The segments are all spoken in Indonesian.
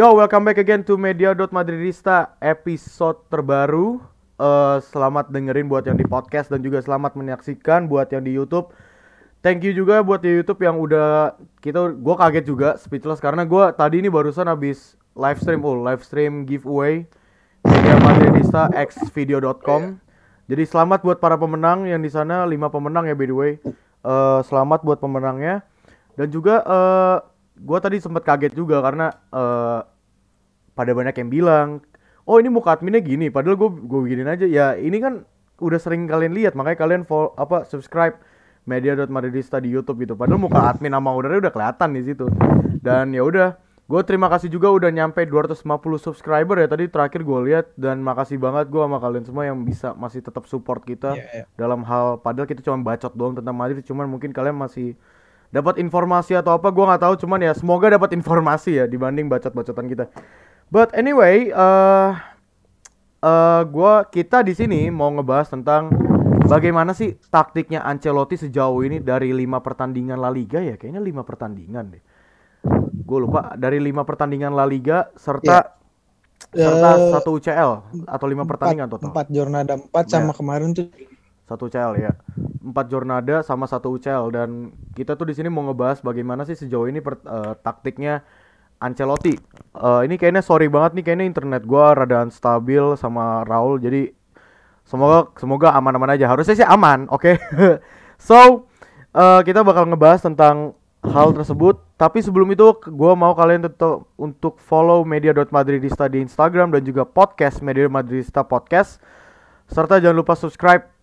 Yo, welcome back again to Media.Madridista episode terbaru. Eh, selamat dengerin buat yang di podcast dan juga selamat menyaksikan buat yang di YouTube. Thank you juga buat di YouTube yang udah kita gua kaget juga speechless karena gua tadi ini barusan habis live stream oh, live stream giveaway Media Madridista x video.com. Jadi selamat buat para pemenang yang di sana, 5 pemenang ya by the way. Eh, selamat buat pemenangnya. Dan juga eh gua tadi sempat kaget juga karena eh pada banyak yang bilang, "Oh, ini muka adminnya gini." Padahal gue gue giniin aja. Ya, ini kan udah sering kalian lihat, makanya kalian follow apa subscribe media.madridista di YouTube gitu. Padahal muka admin sama ownernya udah kelihatan di situ. Dan ya udah, gue terima kasih juga udah nyampe 250 subscriber ya tadi terakhir gue lihat dan makasih banget gue sama kalian semua yang bisa masih tetap support kita Iya, iya. dalam hal padahal kita cuma bacot doang tentang Madrid cuman mungkin kalian masih dapat informasi atau apa gua nggak tahu cuman ya semoga dapat informasi ya dibanding bacot-bacotan kita. But anyway, eh eh gua kita di sini mau ngebahas tentang bagaimana sih taktiknya Ancelotti sejauh ini dari lima pertandingan La Liga ya kayaknya lima pertandingan deh. Gue lupa dari lima pertandingan La Liga serta serta Eh, satu UCL atau lima pertandingan total. empat Jornada empat sama Iya. kemarin tuh satu UCL ya. Empat Jornada sama satu UCL dan kita tuh di sini mau ngebahas bagaimana sih sejauh ini per- eh, taktiknya Ancelotti. Eh, ini kayaknya sorry banget nih kayaknya internet gua rada stabil sama Raul. Jadi semoga semoga aman-aman aja. Harusnya sih aman oke? So eh, kita bakal ngebahas tentang hal tersebut. Tapi sebelum itu gua mau kalian tetap untuk follow media.madridista di Instagram dan juga podcast media madridista podcast. Serta jangan lupa subscribe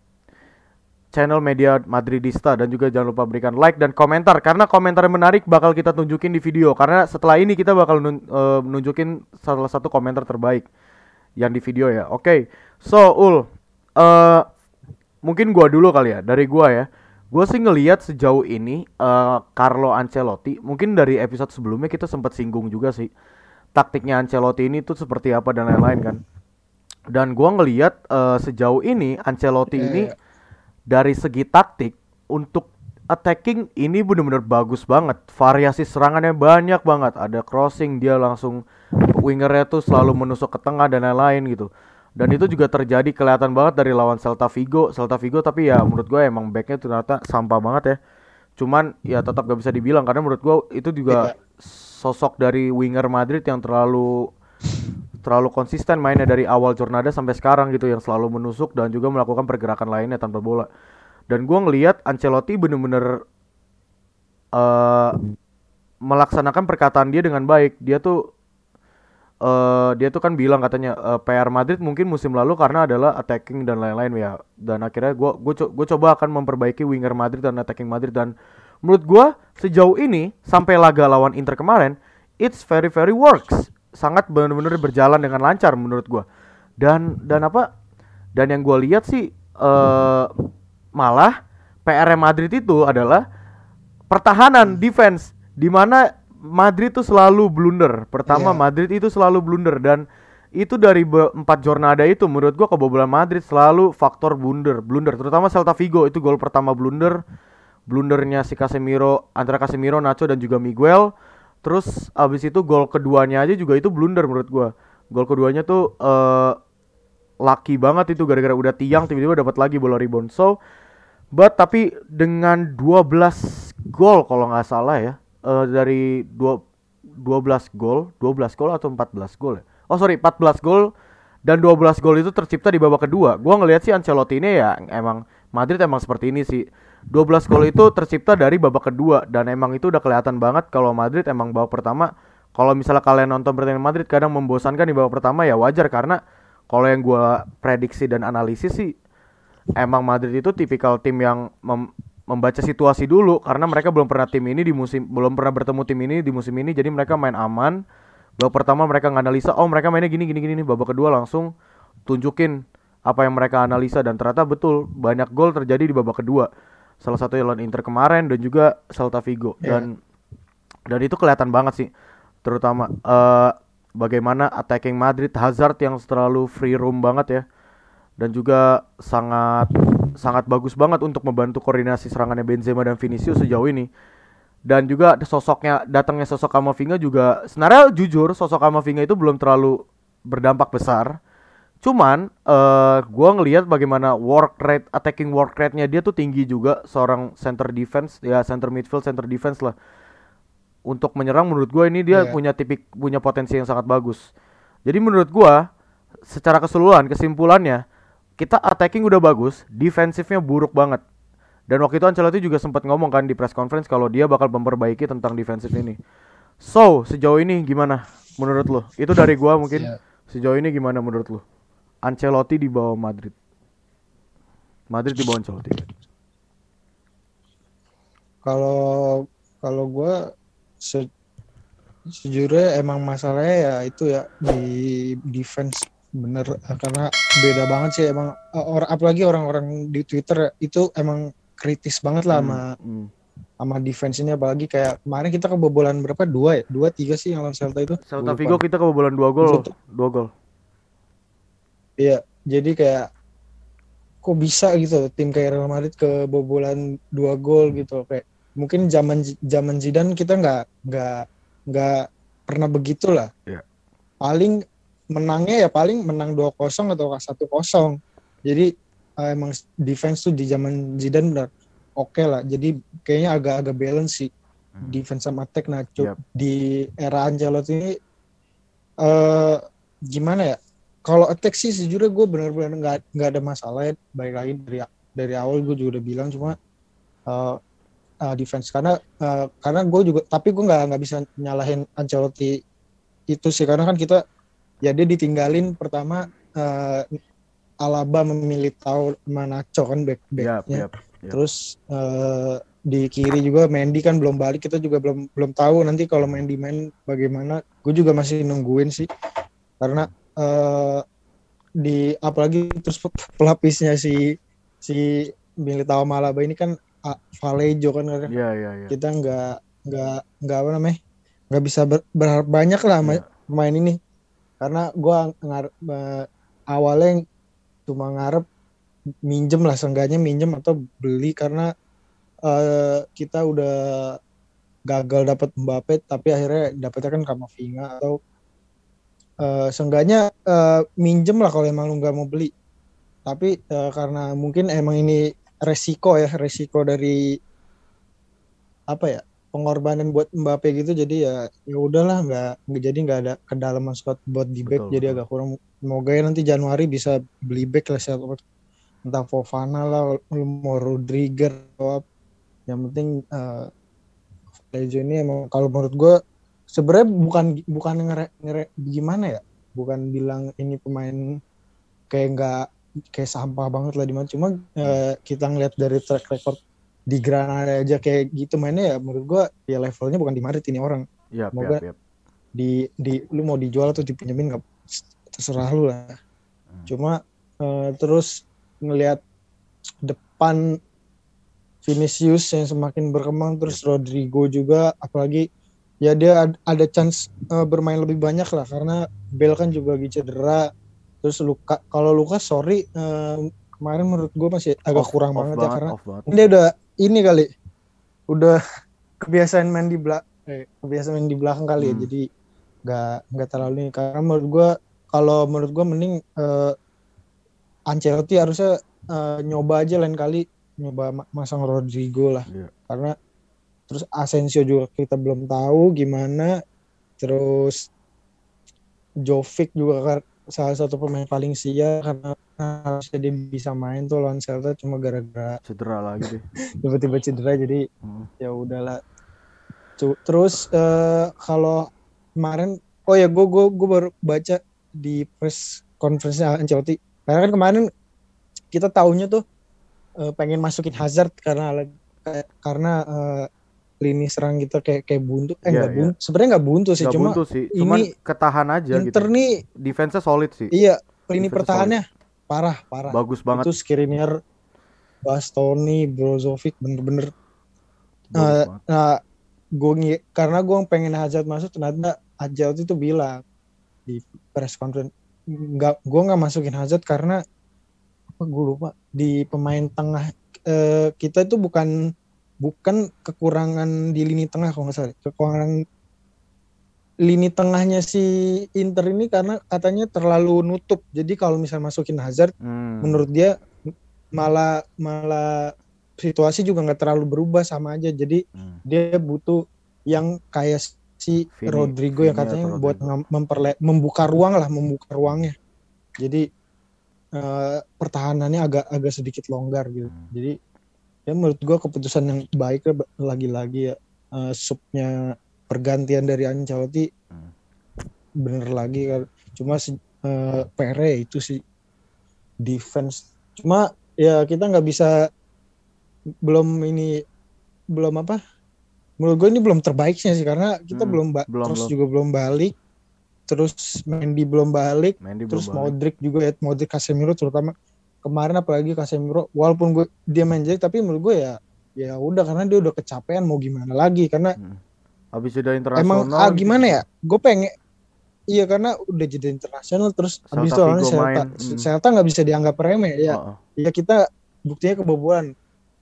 channel media Madridista dan juga jangan lupa berikan like dan komentar karena komentar yang menarik bakal kita tunjukin di video karena setelah ini kita bakal nun- eh, nunjukin salah satu komentar terbaik yang di video ya. Oke. So, Ul eh mungkin gua dulu kali ya dari gua ya. Gua sih ngelihat sejauh ini eh Carlo Ancelotti mungkin dari episode sebelumnya kita sempat singgung juga sih taktiknya Ancelotti ini tuh seperti apa dan lain-lain kan. Dan gua ngelihat eh, sejauh ini Ancelotti Iya, ini iya. Dari segi taktik untuk attacking ini bener-bener bagus banget. Variasi serangannya banyak banget. Ada crossing dia langsung wingernya tuh selalu menusuk ke tengah dan lain-lain gitu. Dan itu juga terjadi kelihatan banget dari lawan Celta Vigo. Celta Vigo tapi ya menurut gue emang backnya ternyata sampah banget ya. Cuman ya tetap gak bisa dibilang karena menurut gue itu juga sosok dari winger Madrid yang terlalu terlalu konsisten mainnya dari awal Jornada sampai sekarang gitu yang selalu menusuk dan juga melakukan pergerakan lainnya tanpa bola. Dan gua ngelihat Ancelotti bener-bener eh melaksanakan perkataan dia dengan baik. Dia tuh eh dia tuh kan bilang katanya eh, PR Madrid mungkin musim lalu karena adalah attacking dan lain-lain ya. Dan akhirnya gua gua, co- gua coba akan memperbaiki winger Madrid dan attacking Madrid dan menurut gua sejauh ini sampai laga lawan Inter kemarin it's very very works. Sangat benar-benar berjalan dengan lancar menurut gua. Dan dan apa? Dan yang gua lihat sih eh malah PR Madrid itu adalah pertahanan defense di mana Madrid tuh selalu blunder. Pertama Iya. Madrid itu selalu blunder dan itu dari empat jornada itu menurut gua kebobolan Madrid selalu faktor blunder, blunder terutama Celta Vigo itu gol pertama blunder. Blundernya si Casemiro antara Casemiro, Nacho dan juga Miguel. Terus abis itu gol keduanya aja juga itu blunder menurut gua. Gol keduanya tuh eh lucky banget itu gara-gara udah tiang tiba-tiba dapat lagi bola rebound. So, but tapi dengan 12 gol kalau nggak salah ya eh, dari dua 12 gol, 12 gol atau 14 gol ya? Oh sorry, 14 gol dan 12 gol itu tercipta di babak kedua. Gua ngelihat sih Ancelotti ini ya emang Madrid emang seperti ini sih. 12 gol itu tercipta dari babak kedua dan emang itu udah kelihatan banget kalau Madrid emang babak pertama kalau misalnya kalian nonton pertandingan Madrid kadang membosankan di babak pertama ya wajar karena kalau yang gua prediksi dan analisis sih emang Madrid itu tipikal tim yang mem- membaca situasi dulu karena mereka belum pernah tim ini di musim belum pernah bertemu tim ini di musim ini jadi mereka main aman. Babak pertama mereka nganalisa oh mereka mainnya gini gini gini nih. Babak kedua langsung tunjukin apa yang mereka analisa dan ternyata betul banyak gol terjadi di babak kedua. Salah satu lawan Inter kemarin dan juga Celta Vigo. Dan dan itu kelihatan banget sih terutama eh bagaimana attacking Madrid Hazard yang terlalu free roam banget ya dan juga sangat sangat bagus banget untuk membantu koordinasi serangannya Benzema dan Vinicius sejauh ini. Dan juga sosoknya datangnya sosok Kamavinga juga sebenarnya jujur sosok Kamavinga itu belum terlalu berdampak besar. Cuman eh gua ngelihat bagaimana work rate attacking work rate-nya dia tuh tinggi juga seorang center defense ya center midfield center defense lah. Untuk menyerang menurut gua ini dia Iya. punya tipik punya potensi yang sangat bagus. Jadi menurut gua secara keseluruhan kesimpulannya kita attacking udah bagus, defensifnya buruk banget. Dan waktu itu Ancelotti juga sempat ngomong kan di press conference kalau dia bakal memperbaiki tentang defensif ini. So, sejauh ini gimana menurut lo? Itu dari gua mungkin. Iya. Sejauh ini gimana menurut lo? Ancelotti di bawah Madrid. Madrid di bawah Ancelotti. Kalau kalau gue se sejujurnya emang masalahnya ya itu ya di defense bener karena beda banget sih emang eh, orang apalagi orang-orang di Twitter itu emang kritis banget lah sama Hmm. sama defense ini apalagi kayak kemarin kita kebobolan berapa dua ya dua tiga sih yang lawan Celta itu Celta Vigo kita kebobolan 2 gol. 2 gol. Iya, jadi kayak kok bisa gitu tim kayak Real Madrid kebobolan dua gol gitu kayak mungkin zaman zaman Zidane kita nggak nggak nggak pernah begitulah. Iya. Paling menangnya ya paling menang 2-0 atau 1-0. Jadi eh, emang defense tuh di zaman Zidane benar oke lah. Jadi kayaknya agak-agak balance sih Hmm. defense sama attack nah Yap. di era Ancelotti ini eh gimana ya kalau attack sih sejujurnya gue benar-benar nggak nggak ada masalah ya baik lagi dari dari awal gue juga udah bilang cuma eh eh, defense karena eh, karena gue juga tapi gue nggak nggak bisa nyalahin Ancelotti itu sih karena kan kita ya dia ditinggalin pertama eh, Alaba memilih tahu Manacho kan back backnya yap. Yap. Terus eh, di kiri juga Mendy kan belum balik, kita juga belum belum tahu nanti kalau Mendy main bagaimana. Gue juga masih nungguin sih, karena eh, di apalagi terus pe- pelapisnya si si Militao Malaba ini kan ah, Valejo kan kan. Iya, iya, iya. kita nggak nggak nggak apa namanya nggak bisa ber- berharap banyak lah sama Iya. pemain ini, karena gua ngarep eh, awalnya cuma ngarep minjem lah seenggaknya minjem atau beli karena eh, kita udah gagal dapat Mbappe tapi akhirnya dapetnya kan Kamavinga atau eh, seenggaknya eh, minjem lah kalau emang lu nggak mau beli tapi eh, karena mungkin emang ini resiko ya resiko dari apa ya pengorbanan buat Mbappe gitu jadi ya ya udahlah nggak jadi nggak ada kedalaman squad buat di back Betul, jadi betul. agak kurang semoga ya nanti Januari bisa beli back lah siapa entah Fofana lah lu mau Rodriguez atau apa. yang penting eh Lejo ini emang kalau menurut gue sebenarnya bukan bukan ngere, ngere- gimana ya? Bukan bilang ini pemain kayak nggak kayak sampah banget lah di mana. Cuma eh, kita ngeliat dari track record di Granada aja kayak gitu mainnya ya menurut gua ya levelnya bukan di Madrid ini orang. Yap, Semoga- yap, yap. di di lu mau dijual atau dipinjemin nggak terserah lu lah. Hmm. cuma eh, terus ngelihat depan Vinicius yang semakin berkembang terus Rodrigo juga apalagi ya dia ad- ada chance eh, bermain lebih banyak lah karena Bell kan juga lagi cedera terus luka kalau Luka sorry eh, kemarin menurut gue masih agak Off- kurang off banget, ya karena off banget. dia udah ini kali udah kebiasaan main di belakang eh, kebiasaan main di belakang kali ya Hmm. jadi nggak nggak terlalu ini karena menurut gua kalau menurut gua mending eh, Ancelotti harusnya eh, nyoba aja lain kali nyoba ma- masang Rodrigo lah Iya. karena terus Asensio juga kita belum tahu gimana. Terus Jovic juga kan salah satu pemain paling siap karena harusnya dia bisa main tuh lawan Celta cuma gara-gara Cedera lagi tiba-tiba cedera jadi Hmm. ya udahlah. Terus eh, kalau kemarin oh ya gue gue gue baru baca di press conference Ancelotti. Karena kan kemarin kita taunya tuh eh, pengen masukin Hazard karena kayak- karena eh, lini serang kita kayak kayak buntu eh Iya, nggak iya. buntu sebenarnya nggak buntu sih Nggak cuma buntu sih, cuman ini ketahan aja Inter gitu. nih Defense-nya solid sih. iya lini Defense pertahannya parah parah Bagus banget. itu Skriniar Bastoni Brozovic bener-bener eh, banget. Nah, gue ngi- karena gue pengen Hazard masuk ternyata Hazard itu bilang di press conference nggak gue nggak masukin Hazard karena apa gue lupa di pemain tengah eh, kita itu bukan bukan kekurangan di lini tengah kalau nggak salah kekurangan lini tengahnya si Inter ini karena katanya terlalu nutup jadi kalau misalnya masukin Hazard Hmm. menurut dia malah malah situasi juga nggak terlalu berubah sama aja jadi Hmm. dia butuh yang kayak si Vini- Rodrigo yang Vini katanya buat Rodrigo. ngem- memperle- membuka ruang lah membuka ruangnya jadi eh, pertahanannya agak agak sedikit longgar gitu Hmm. jadi ya menurut gua keputusan yang baik lagi-lagi ya eh, subnya pergantian dari Ancelotti Hmm. bener lagi kan cuma si eh, PR itu sih defense cuma ya kita nggak bisa belum ini belum apa menurut gue ini belum terbaiknya sih karena kita Hmm, belum, belum, terus belum. juga belum balik terus Mendy belum balik Mendy terus belum balik. Modric juga ya Modric Casemiro terutama kemarin apalagi Casemiro walaupun gue dia main jelek tapi menurut gue ya ya udah karena dia udah kecapean mau gimana lagi karena Hmm. Habis jeda internasional. emang ah, gitu. gimana ya gue pengen iya karena udah jadi internasional terus Celta habis itu Celta main, hmm. Celta nggak bisa dianggap remeh ya Heeh. ya kita buktinya kebobolan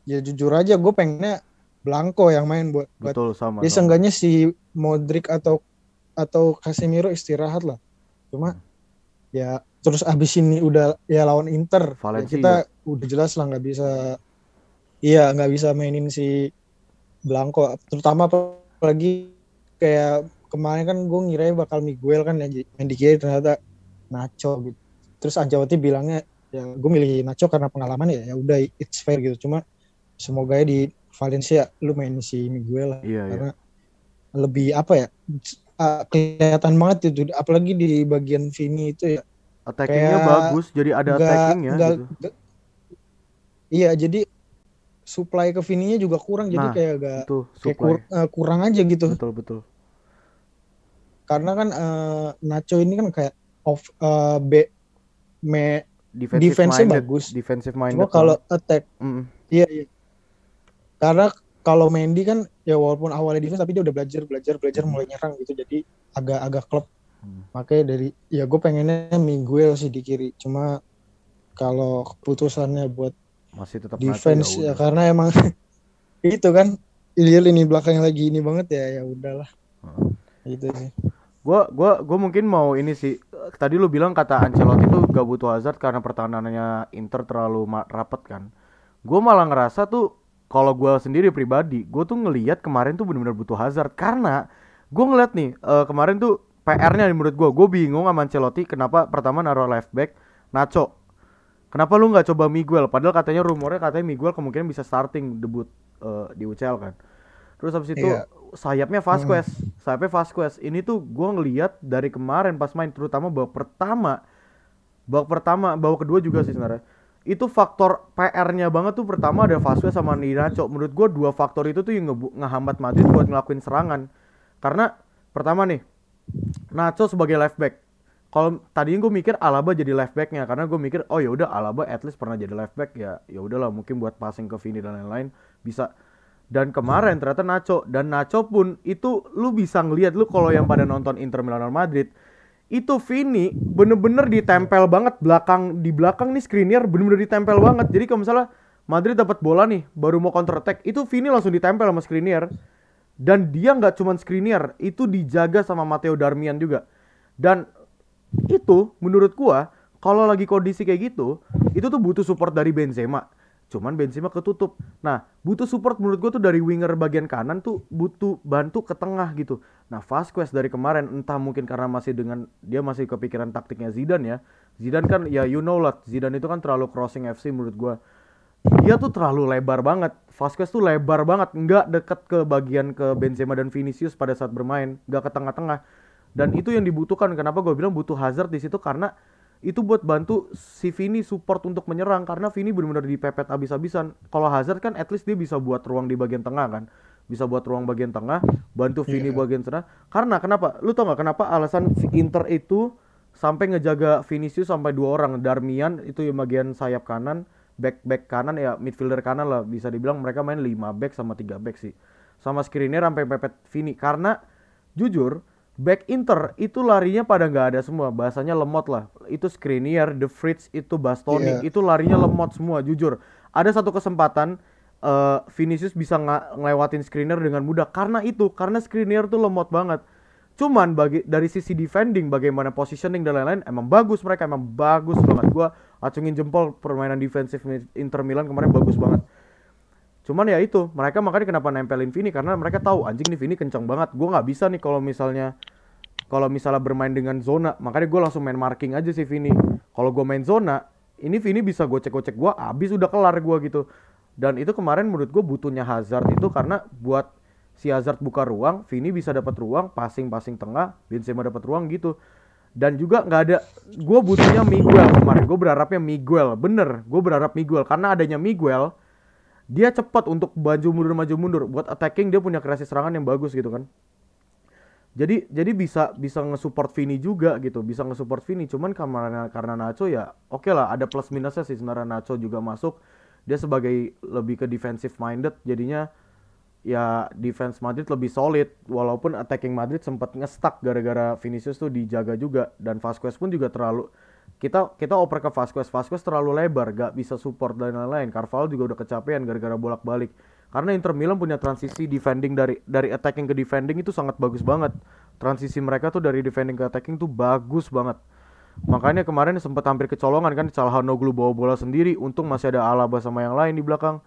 ya jujur aja gue pengennya Blanco yang main buat buat Betul sama. ya sama. seenggaknya si Modric atau atau Casemiro istirahat lah cuma ya terus abis ini udah ya lawan Inter. Ya kita udah jelas lah nggak bisa iya nggak bisa mainin si Blanco. Terutama apalagi kayak kemarin kan gue ngira bakal Miguel kan yang di- main di kiri ternyata Nacho gitu. Terus Ancelotti bilangnya ya gue milih Nacho karena pengalaman ya ya udah it's fair gitu. Cuma semoga ya di Valencia lu main si Miguel lah. Iya, iya. karena lebih apa ya uh, kelihatan banget itu apalagi di bagian Vini itu ya Attackingnya kayak bagus, jadi ada nggak- attackingnya nggak- gitu. nggak- iya jadi supply ke Vininya juga kurang jadi Nah, kayak agak Itu kayak kur- uh, kurang aja gitu Betul betul. karena kan uh, Nacho ini kan kayak off uh, B me Defensive Defense-nya minded. bagus. Defensive minded. cuma kalau attack Mm, iya iya karena kalau Mendy kan ya walaupun awalnya defense tapi dia udah belajar belajar belajar mulai nyerang gitu jadi agak agak klub Hmm. makanya dari ya gue pengennya Miguel sih di kiri cuma kalau keputusannya buat masih tetap defense ya udah. karena emang itu kan dia lini belakang lagi ini banget ya ya udahlah Heeh. itu sih Gua gua gua mungkin mau ini sih. Tadi lu bilang kata Ancelotti tuh gak butuh Hazard karena pertahanannya Inter terlalu rapet kan. Gua malah ngerasa tuh kalau gua sendiri pribadi, gua tuh ngelihat kemarin tuh bener-bener butuh Hazard karena gua ngeliat nih eh, kemarin tuh PR-nya menurut gua, gua bingung sama Ancelotti kenapa pertama naruh left back Nacho. Kenapa lu nggak coba Miguel? Padahal katanya rumornya katanya Miguel kemungkinan bisa starting debut eh, di UCL kan. Terus habis itu Iya. sayapnya Vasquez, sayapnya Vasquez. Ini tuh gua ngelihat dari kemarin pas main terutama babak pertama, babak pertama, babak kedua juga sih sebenarnya. Itu faktor PR-nya banget tuh pertama ada Vasquez sama Nacho. Menurut gua dua faktor itu tuh yang ngehambat Madrid buat ngelakuin serangan. Karena pertama nih, Nacho sebagai left back. Kalau tadinya gue mikir Alaba jadi left backnya karena gue mikir oh ya udah Alaba at least pernah jadi left back ya ya udahlah mungkin buat passing ke Vini dan lain-lain bisa dan kemarin ternyata Nacho dan Nacho pun itu lu bisa ngelihat lu kalau yang pada nonton Inter Milan Madrid itu Vini bener-bener ditempel banget belakang di belakang nih screener bener-bener ditempel banget. Jadi kalau misalnya Madrid dapat bola nih baru mau counter attack itu Vini langsung ditempel sama screener. Dan dia nggak cuman screener itu dijaga sama Matteo Darmian juga. Dan itu menurut gua kalau lagi kondisi kayak gitu itu tuh butuh support dari Benzema cuman Benzema ketutup nah butuh support menurut gua tuh dari winger bagian kanan tuh butuh bantu ke tengah gitu nah Vasquez dari kemarin entah mungkin karena masih dengan dia masih kepikiran taktiknya Zidane ya Zidane kan ya you know lah Zidane itu kan terlalu crossing FC menurut gua dia tuh terlalu lebar banget. Vasquez tuh lebar banget, nggak deket ke bagian ke Benzema dan Vinicius pada saat bermain, nggak ke tengah-tengah. Dan itu yang dibutuhkan. Kenapa gue bilang butuh Hazard di situ karena itu buat bantu si Vini support untuk menyerang karena Vini benar-benar dipepet abis-abisan. Kalau Hazard kan at least dia bisa buat ruang di bagian tengah kan. Bisa buat ruang bagian tengah, bantu Vini Iya. bagian tengah. Karena kenapa? Lu tau nggak kenapa alasan Inter itu sampai ngejaga Vinicius sampai dua orang Darmian itu yang bagian sayap kanan back back kanan ya midfielder kanan lah bisa dibilang mereka main 5 back sama 3 back sih sama Skriniar sampai pepet Vini karena jujur back Inter itu larinya pada nggak ada semua. Bahasanya lemot lah. Itu Skriniar, The Fritz itu Bastoni. Iya. itu larinya lemot semua jujur. Ada satu kesempatan eh, Vinicius bisa nga- ngelewatin screener dengan mudah. Karena itu karena screener tuh lemot banget. Cuman bagi dari sisi defending bagaimana positioning dan lain-lain emang bagus mereka emang bagus banget. Gua acungin jempol permainan defensif Inter Milan kemarin bagus banget cuman ya itu mereka makanya kenapa nempelin Vini karena mereka tahu anjing nih Vini kencang banget. Gua nggak bisa nih kalau misalnya kalau misalnya bermain dengan zona. Makanya gue langsung main marking aja sih Vini. Kalau gue main zona ini Vini bisa gocek-gocek gue abis udah kelar gue gitu. Dan itu kemarin menurut gue butuhnya Hazard itu karena buat si Hazard buka ruang Vini bisa dapat ruang passing-passing tengah Benzema dapat ruang gitu. Dan juga nggak ada gue butuhnya Miguel. Kemarin gue berharapnya Miguel bener gue berharap Miguel. Karena adanya Miguel dia cepat untuk maju mundur maju mundur. Buat attacking dia punya kreasi serangan yang bagus gitu kan. Jadi jadi bisa bisa nge-support Vini juga gitu. Bisa nge-support Vini. Cuman karena karena Nacho ya oke lah ada plus minusnya sih sebenarnya. Nacho juga masuk. Dia sebagai lebih ke defensive minded jadinya ya defense Madrid lebih solid. Walaupun attacking Madrid sempat ngestak gara-gara Vinicius tuh dijaga juga. Dan Vasquez pun juga terlalu kita kita oper ke Vasquez. Vasquez terlalu lebar gak bisa support dan lain-lain. Carvalho juga udah kecapean gara-gara bolak-balik. Karena Inter Milan punya transisi defending dari dari attacking ke defending itu sangat bagus banget. Transisi mereka tuh dari defending ke attacking tuh bagus banget. Makanya kemarin sempat hampir kecolongan kan Calhanoglu bawa bola sendiri. Untung masih ada Alaba sama yang lain di belakang.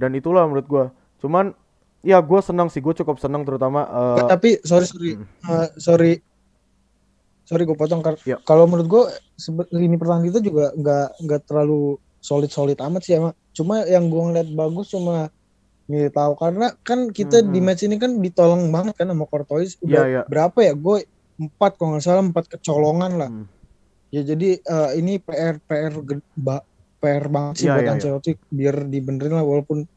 Dan itulah menurut gua. Cuman ya gue senang sih. Gue cukup senang terutama eh, Tapi sorry sorry. Eh, sorry sorry gue potong kar- Ya. kalau menurut gue sebe- ini pertandingan kita juga nggak nggak terlalu solid solid amat sih emang cuma yang gue ngeliat bagus cuma tahu karena kan kita di Mhm. match ini kan ditolong banget kan sama Courtois udah Iya, iya. berapa ya gue empat kalau nggak salah empat kecolongan lah Hmm. ya jadi eh, ini PR PR PR banget sih Iya, buat iya, iya. Ancelotti biar dibenerin lah walaupun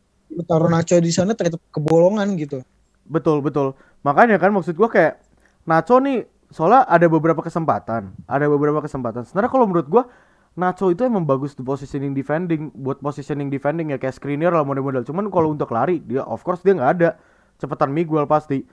taruh Nacho di sana tetap kebolongan gitu Betul, betul. Makanya kan maksud gua kayak Nacho nih soalnya ada beberapa kesempatan, ada beberapa kesempatan. Sebenarnya kalau menurut gua Nacho itu emang bagus di positioning defending, buat positioning defending ya kayak screener lah model-model. Cuman kalau untuk lari dia of course dia nggak ada cepetan Miguel pasti.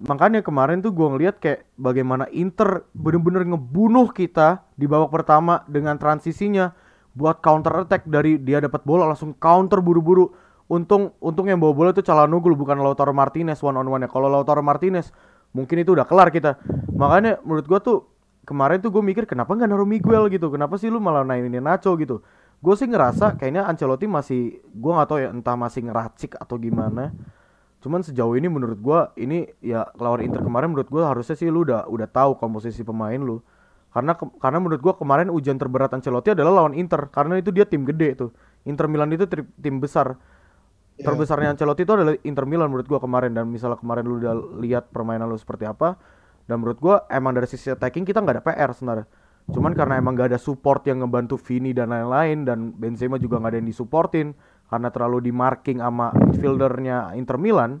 Makanya kemarin tuh gua ngeliat kayak bagaimana Inter bener-bener ngebunuh kita di babak pertama dengan transisinya buat counter attack dari dia dapat bola langsung counter buru-buru. Untung untung yang bawa bola itu Calhanoglu bukan Lautaro Martinez one on one ya. Kalau Lautaro Martinez mungkin itu udah kelar kita. Makanya menurut gua tuh kemarin tuh gue mikir kenapa nggak naruh Miguel gitu. Kenapa sih lu malah nainin Nacho gitu. Gue sih ngerasa kayaknya Ancelotti masih gua nggak tahu ya entah masih ngeracik atau gimana. Cuman sejauh ini menurut gua ini ya lawan Inter kemarin menurut gua harusnya sih lu udah udah tahu komposisi pemain lu. Karena ke- karena menurut gua kemarin ujian terberat Ancelotti adalah lawan Inter karena itu dia tim gede tuh. Inter Milan itu tri- tim besar. Ya. Terbesarnya Ancelotti itu adalah Inter Milan menurut gua kemarin dan misalnya kemarin lu udah lihat permainan lu seperti apa dan menurut gua emang dari sisi attacking kita nggak ada PR sebenarnya. Cuman karena emang gak ada support yang ngebantu Vini dan lain-lain dan Benzema juga nggak ada yang disupportin karena terlalu di marking sama midfieldernya Inter Milan.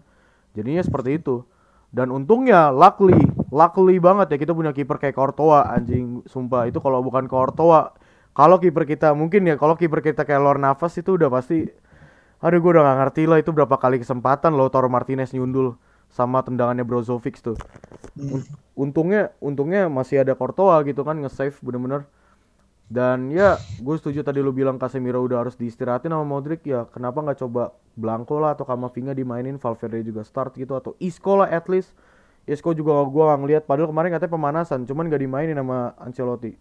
Jadinya seperti itu. Dan untungnya luckily, luckily banget ya kita punya kiper kayak Courtois anjing sumpah itu kalau bukan Courtois kalau kiper kita mungkin ya kalau kiper kita kayak Lor Navas itu udah pasti aduh gue udah gak ngerti lah itu berapa kali kesempatan lo Toro Martinez nyundul sama tendangannya Brozovic tuh. Hmm. Un- untungnya untungnya masih ada Courtois gitu kan nge-save bener-bener. Dan ya gue setuju tadi lu bilang Casemiro udah harus diistirahatin sama Modric ya kenapa nggak coba Blanco lah atau Kamavinga dimainin Valverde juga start gitu atau Isco lah at least. Isco juga gua nggak ngeliat padahal kemarin katanya pemanasan cuman gak dimainin sama Ancelotti.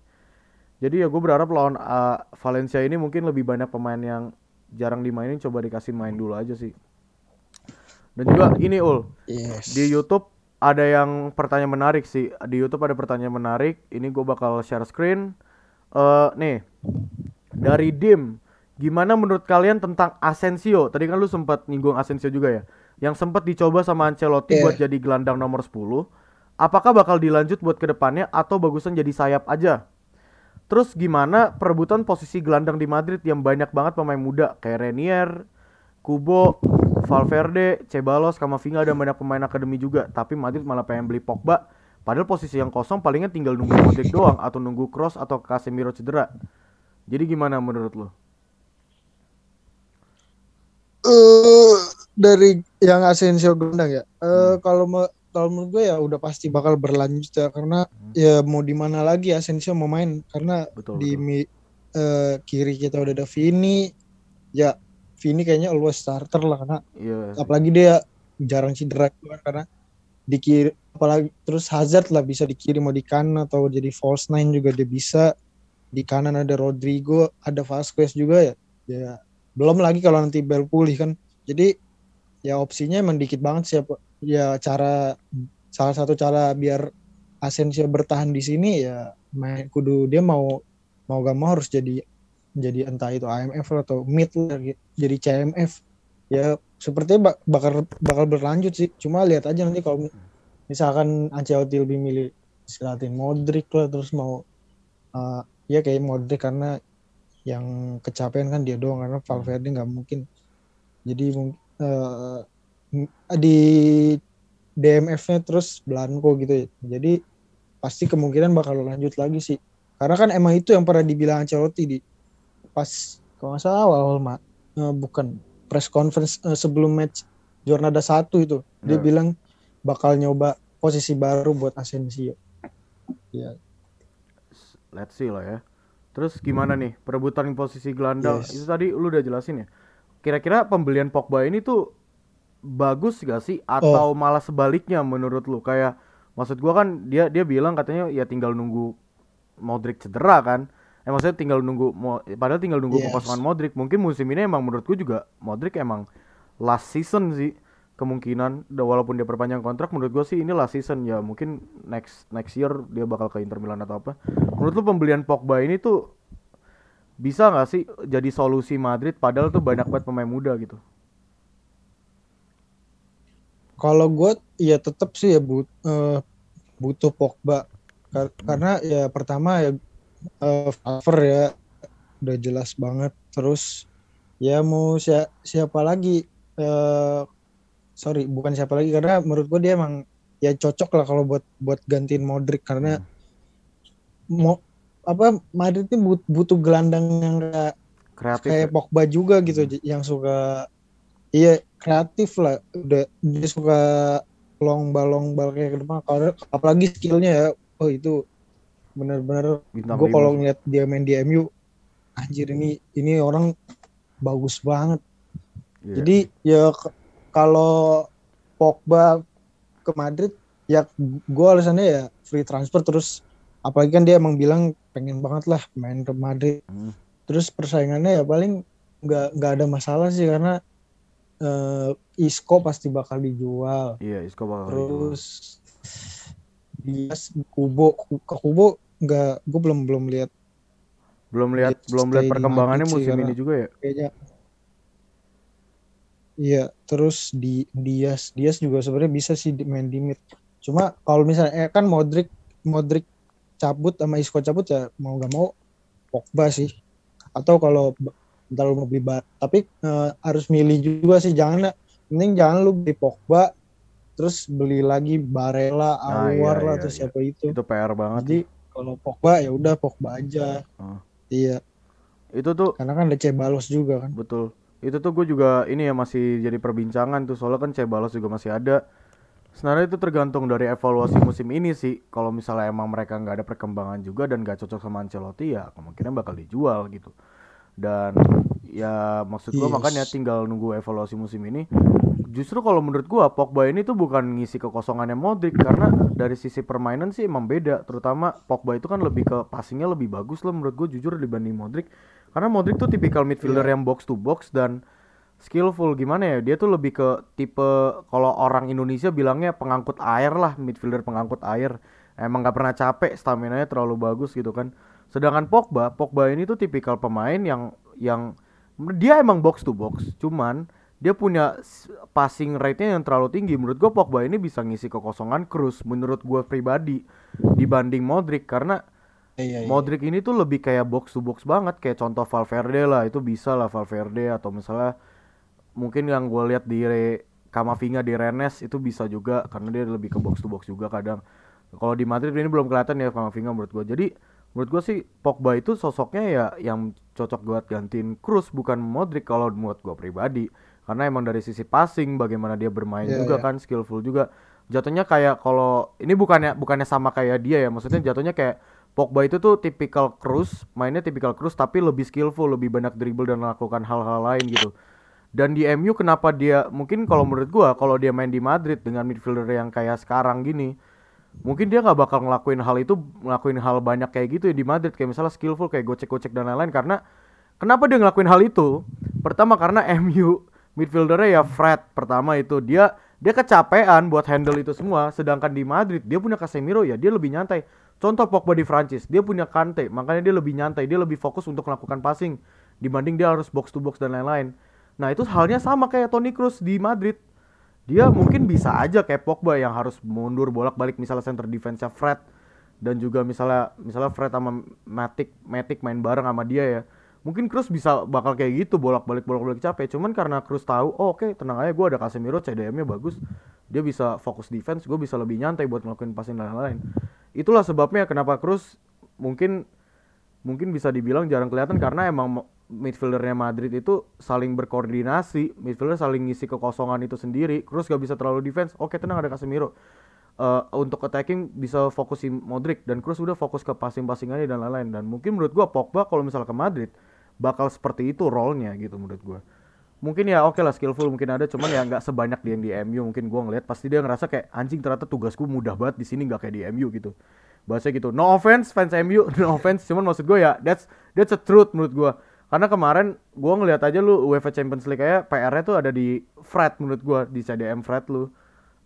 Jadi ya gue berharap lawan uh, Valencia ini mungkin lebih banyak pemain yang jarang dimainin coba dikasih main dulu aja sih. Dan juga ini ul. Yes. Di YouTube ada yang pertanyaan menarik sih. Di YouTube ada pertanyaan menarik. Ini gue bakal share screen. Eh nih. Dari Dim gimana menurut kalian tentang Asensio? Tadi kan lu sempat nyinggung Asensio juga ya. Yang sempat dicoba sama Ancelotti Iya. buat jadi gelandang nomor 10 apakah bakal dilanjut buat ke depannya atau bagusan jadi sayap aja Terus gimana perebutan posisi gelandang di Madrid yang banyak banget pemain muda kayak Renier, Kubo, Valverde, Ceballos, Kamavinga dan banyak pemain akademi juga. Tapi Madrid malah pengen beli Pogba. Padahal posisi yang kosong palingnya tinggal nunggu Modric doang atau nunggu Cross atau Casemiro cedera. Jadi gimana menurut lo? eh dari yang Asensio gelandang ya. Eh kalau me- kalau menurut gue ya udah pasti bakal berlanjut ya karena ya mau di mana lagi Asensio mau main karena Betul. di betul. mi- eh, kiri kita udah ada Vini ya Vini kayaknya always starter lah karena Iya. apalagi dia jarang cedera karena dikirim apalagi terus Hazard lah bisa dikirim mau di kanan atau jadi false nine juga dia bisa di kanan ada Rodrigo ada Vasquez juga ya ya belum lagi kalau nanti Bell pulih kan jadi ya opsinya emang dikit banget siapa ya cara salah satu cara biar Asensio bertahan di sini ya main kudu dia mau mau gak mau harus jadi jadi entah itu IMF atau mid gitu. jadi CMF ya sepertinya bak- bakal bakal berlanjut sih cuma lihat aja nanti kalau misalkan Ancelotti lebih milih istirahatin Modric lah terus mau uh, ya kayak Modric karena yang kecapean kan dia doang karena Valverde nggak mungkin jadi mung- uh, di DMF-nya terus Blanco gitu ya jadi pasti kemungkinan bakal lanjut lagi sih karena kan emang itu yang pernah dibilang Ancelotti di pas kalau nggak salah awal-awal ma- eh, bukan press conference eh, sebelum match Jornada 1 itu dia Ya. bilang bakal nyoba posisi baru buat Asensio. Ya, Let's see lah ya. Terus gimana nih perebutan posisi gelandang? Yes. Itu tadi lu udah jelasin ya. Kira-kira pembelian Pogba ini tuh bagus gak sih atau malah sebaliknya menurut lu? Kayak maksud gua kan dia dia bilang katanya ya tinggal nunggu Modric cedera kan. Eh maksudnya tinggal nunggu padahal tinggal nunggu Yes. kekosongan Modric. Mungkin musim ini emang menurut gua juga Modric emang last season sih kemungkinan walaupun dia perpanjang kontrak menurut gua sih ini last season ya mungkin next next year dia bakal ke Inter Milan atau apa menurut lu pembelian Pogba ini tuh bisa nggak sih jadi solusi Madrid padahal tuh banyak banget pemain muda gitu? Kalau gue ya tetap sih ya but, eh, butuh Pogba. Kar- karena ya pertama ya eh, Favre ya udah jelas banget. Terus ya mau sia- siapa lagi eh sorry bukan siapa lagi karena menurut gue dia emang ya cocok lah kalau buat buat gantiin Modric karena mau apa Madrid ini but- butuh gelandang yang kayak kreatif kayak ya? Pogba juga gitu j- yang suka iya kreatif lah udah dia suka long ball long ball kayak ke depan apalagi skillnya ya oh itu bener-bener bintang gue kalau ngeliat dia main di MU anjir ini ini orang bagus banget. Iya. jadi ya kalau Pogba ke Madrid ya gue alasannya ya free transfer terus apalagi kan dia emang bilang pengen banget lah main ke Madrid. Hmm. terus persaingannya ya paling nggak nggak ada masalah sih karena eh, Isco pasti bakal dijual. Iya Isco bakal dijual. terus Dias Kubo ke Kubo nggak gue belum belum lihat. Belum lihat belum lihat perkembangannya sih, musim ini juga ya? kayaknya. Iya terus di Dias. Dias juga sebenarnya bisa sih main di mid. Cuma kalau misalnya eh, kan Modric Modric cabut sama Isco cabut ya mau gak mau Pogba sih. Atau kalau ntar lu mau beli bar tapi eh, harus milih juga sih jangan mending jangan lu beli Pogba terus beli lagi Barella Ah, iya, Awar lah iya, atau iya. siapa itu. Itu PR banget. Jadi kalau Pogba ya udah Pogba aja. Ah. iya. Itu tuh karena kan ada Cebalos juga kan. Betul. Itu tuh gue juga ini ya masih jadi perbincangan tuh. Soalnya kan Cebalos juga masih ada sebenarnya itu tergantung dari evaluasi musim ini sih. Kalau misalnya emang mereka nggak ada perkembangan juga dan nggak cocok sama Ancelotti ya kemungkinan bakal dijual gitu. Dan ya maksud gua Yes. makanya tinggal nunggu evaluasi musim ini. Justru kalau menurut gua Pogba ini tuh bukan ngisi kekosongannya Modric karena dari sisi permainan sih emang beda. Terutama Pogba itu kan lebih ke passingnya lebih bagus lah menurut gua jujur dibanding Modric. Karena Modric tuh tipikal midfielder Iya. yang box to box dan skillful. Gimana ya? Dia tuh lebih ke tipe kalau orang Indonesia bilangnya pengangkut air lah midfielder pengangkut air. Emang nggak pernah capek stamina nya terlalu bagus gitu kan. Sedangkan Pogba Pogba ini tuh tipikal pemain yang yang dia emang box to box cuman dia punya passing rate-nya yang terlalu tinggi. Menurut gua Pogba ini bisa ngisi kekosongan Cruz menurut gua pribadi dibanding Modric. Karena iya, iya. Modric ini tuh lebih kayak box to box banget. Kayak contoh Valverde lah itu bisa lah Valverde atau misalnya mungkin yang gue lihat di Re- Kamavinga di Rennes itu bisa juga karena dia lebih ke box to box juga kadang. Kalau di Madrid ini belum kelihatan ya Kamavinga menurut gue jadi menurut gue sih Pogba itu sosoknya ya yang cocok buat gantiin Cruz bukan Modric kalau menurut gue pribadi. Karena emang dari sisi passing bagaimana dia bermain Iya, juga iya. kan skillful juga. Jatuhnya kayak kalau ini bukannya bukannya sama kayak dia ya maksudnya jatuhnya kayak Pogba itu tuh tipikal Cruz mainnya tipikal Cruz tapi lebih skillful lebih banyak dribble dan melakukan hal-hal lain gitu Dan di MU kenapa dia mungkin kalau menurut gua kalau dia main di Madrid dengan midfielder yang kayak sekarang gini, mungkin dia nggak bakal ngelakuin hal itu, ngelakuin hal banyak kayak gitu ya di Madrid. Kayak misalnya skillful kayak gocek-gocek dan lain-lain. Karena kenapa dia ngelakuin hal itu? Pertama karena MU midfieldernya ya Fred pertama itu. Dia dia kecapean buat handle itu semua. Sedangkan di Madrid dia punya Casemiro ya dia lebih nyantai. Contoh Pogba di Prancis dia punya Kante. Makanya dia lebih nyantai dia lebih fokus untuk melakukan passing dibanding dia harus box to box dan lain-lain nah itu halnya sama kayak Toni Kroos di Madrid. Dia mungkin bisa aja kayak Pogba yang harus mundur bolak-balik misalnya center defense-nya Fred dan juga misalnya misalnya Fred sama Matic Matic main bareng sama dia ya. Mungkin Cruz bisa bakal kayak gitu bolak-balik bolak-balik capek. Cuman karena Cruz tahu oh, oke okay, tenang aja gue ada Casemiro CDM-nya bagus dia bisa fokus defense gue bisa lebih nyantai buat ngelakuin passing dan lain-lain. Itulah sebabnya kenapa Cruz mungkin mungkin bisa dibilang jarang kelihatan karena emang midfieldernya Madrid itu saling berkoordinasi midfielder saling ngisi kekosongan itu sendiri Cruz gak bisa terlalu defense. Oke tenang ada Casemiro. Uh, untuk attacking bisa fokusin Modric dan Cruz udah fokus ke passing-passing aja dan lain-lain. Dan mungkin menurut gua Pogba kalau misalnya ke Madrid bakal seperti itu role-nya gitu menurut gue mungkin ya oke okay lah skillful mungkin ada cuman ya nggak sebanyak di yang di MU mungkin gue ngeliat pasti dia ngerasa kayak anjing ternyata tugasku mudah banget di sini nggak kayak di MU gitu. Bahasa gitu. No offense fans MU no offense. Cuman maksud gue ya that's that's a truth menurut gue karena kemarin gue ngeliat aja lu UEFA Champions League kayak PR-nya tuh ada di Fred menurut gue di CDM Fred lu.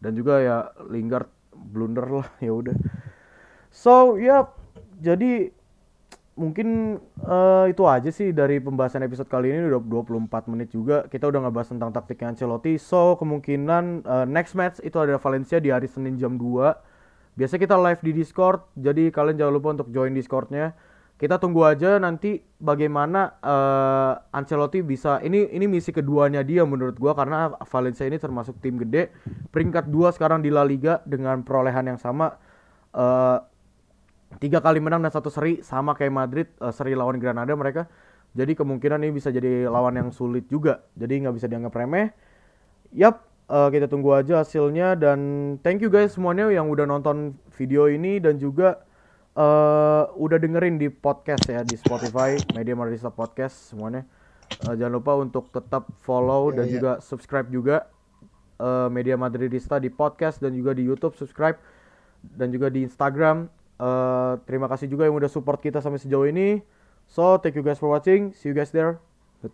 Dan juga ya Lingard blunder lah ya udah. So ya yeah, jadi mungkin uh, itu aja sih dari pembahasan episode kali ini udah 24 menit juga. Kita udah ngebahas tentang taktiknya Ancelotti. So kemungkinan uh, next match itu ada Valencia di hari Senin jam 2 biasa kita live di Discord jadi kalian jangan lupa untuk join Discordnya kita tunggu aja nanti bagaimana uh, Ancelotti bisa ini ini misi keduanya dia menurut gua karena Valencia ini termasuk tim gede. Peringkat dua sekarang di La Liga dengan perolehan yang sama uh, tiga kali menang dan satu seri sama kayak Madrid uh, seri lawan Granada mereka. Jadi kemungkinan ini bisa jadi lawan yang sulit juga. Jadi nggak bisa dianggap remeh. Yap uh, kita tunggu aja hasilnya. Dan thank you guys semuanya yang udah nonton video ini. Dan juga uh, udah dengerin di podcast ya di Spotify Media Marisa Podcast semuanya uh, jangan lupa untuk tetap follow yeah, dan yeah. juga subscribe juga uh, Media Madridista di podcast dan juga di YouTube subscribe dan juga di Instagram Uh, terima kasih juga yang udah support kita sampai sejauh ini. So, thank you guys for watching. See you guys there.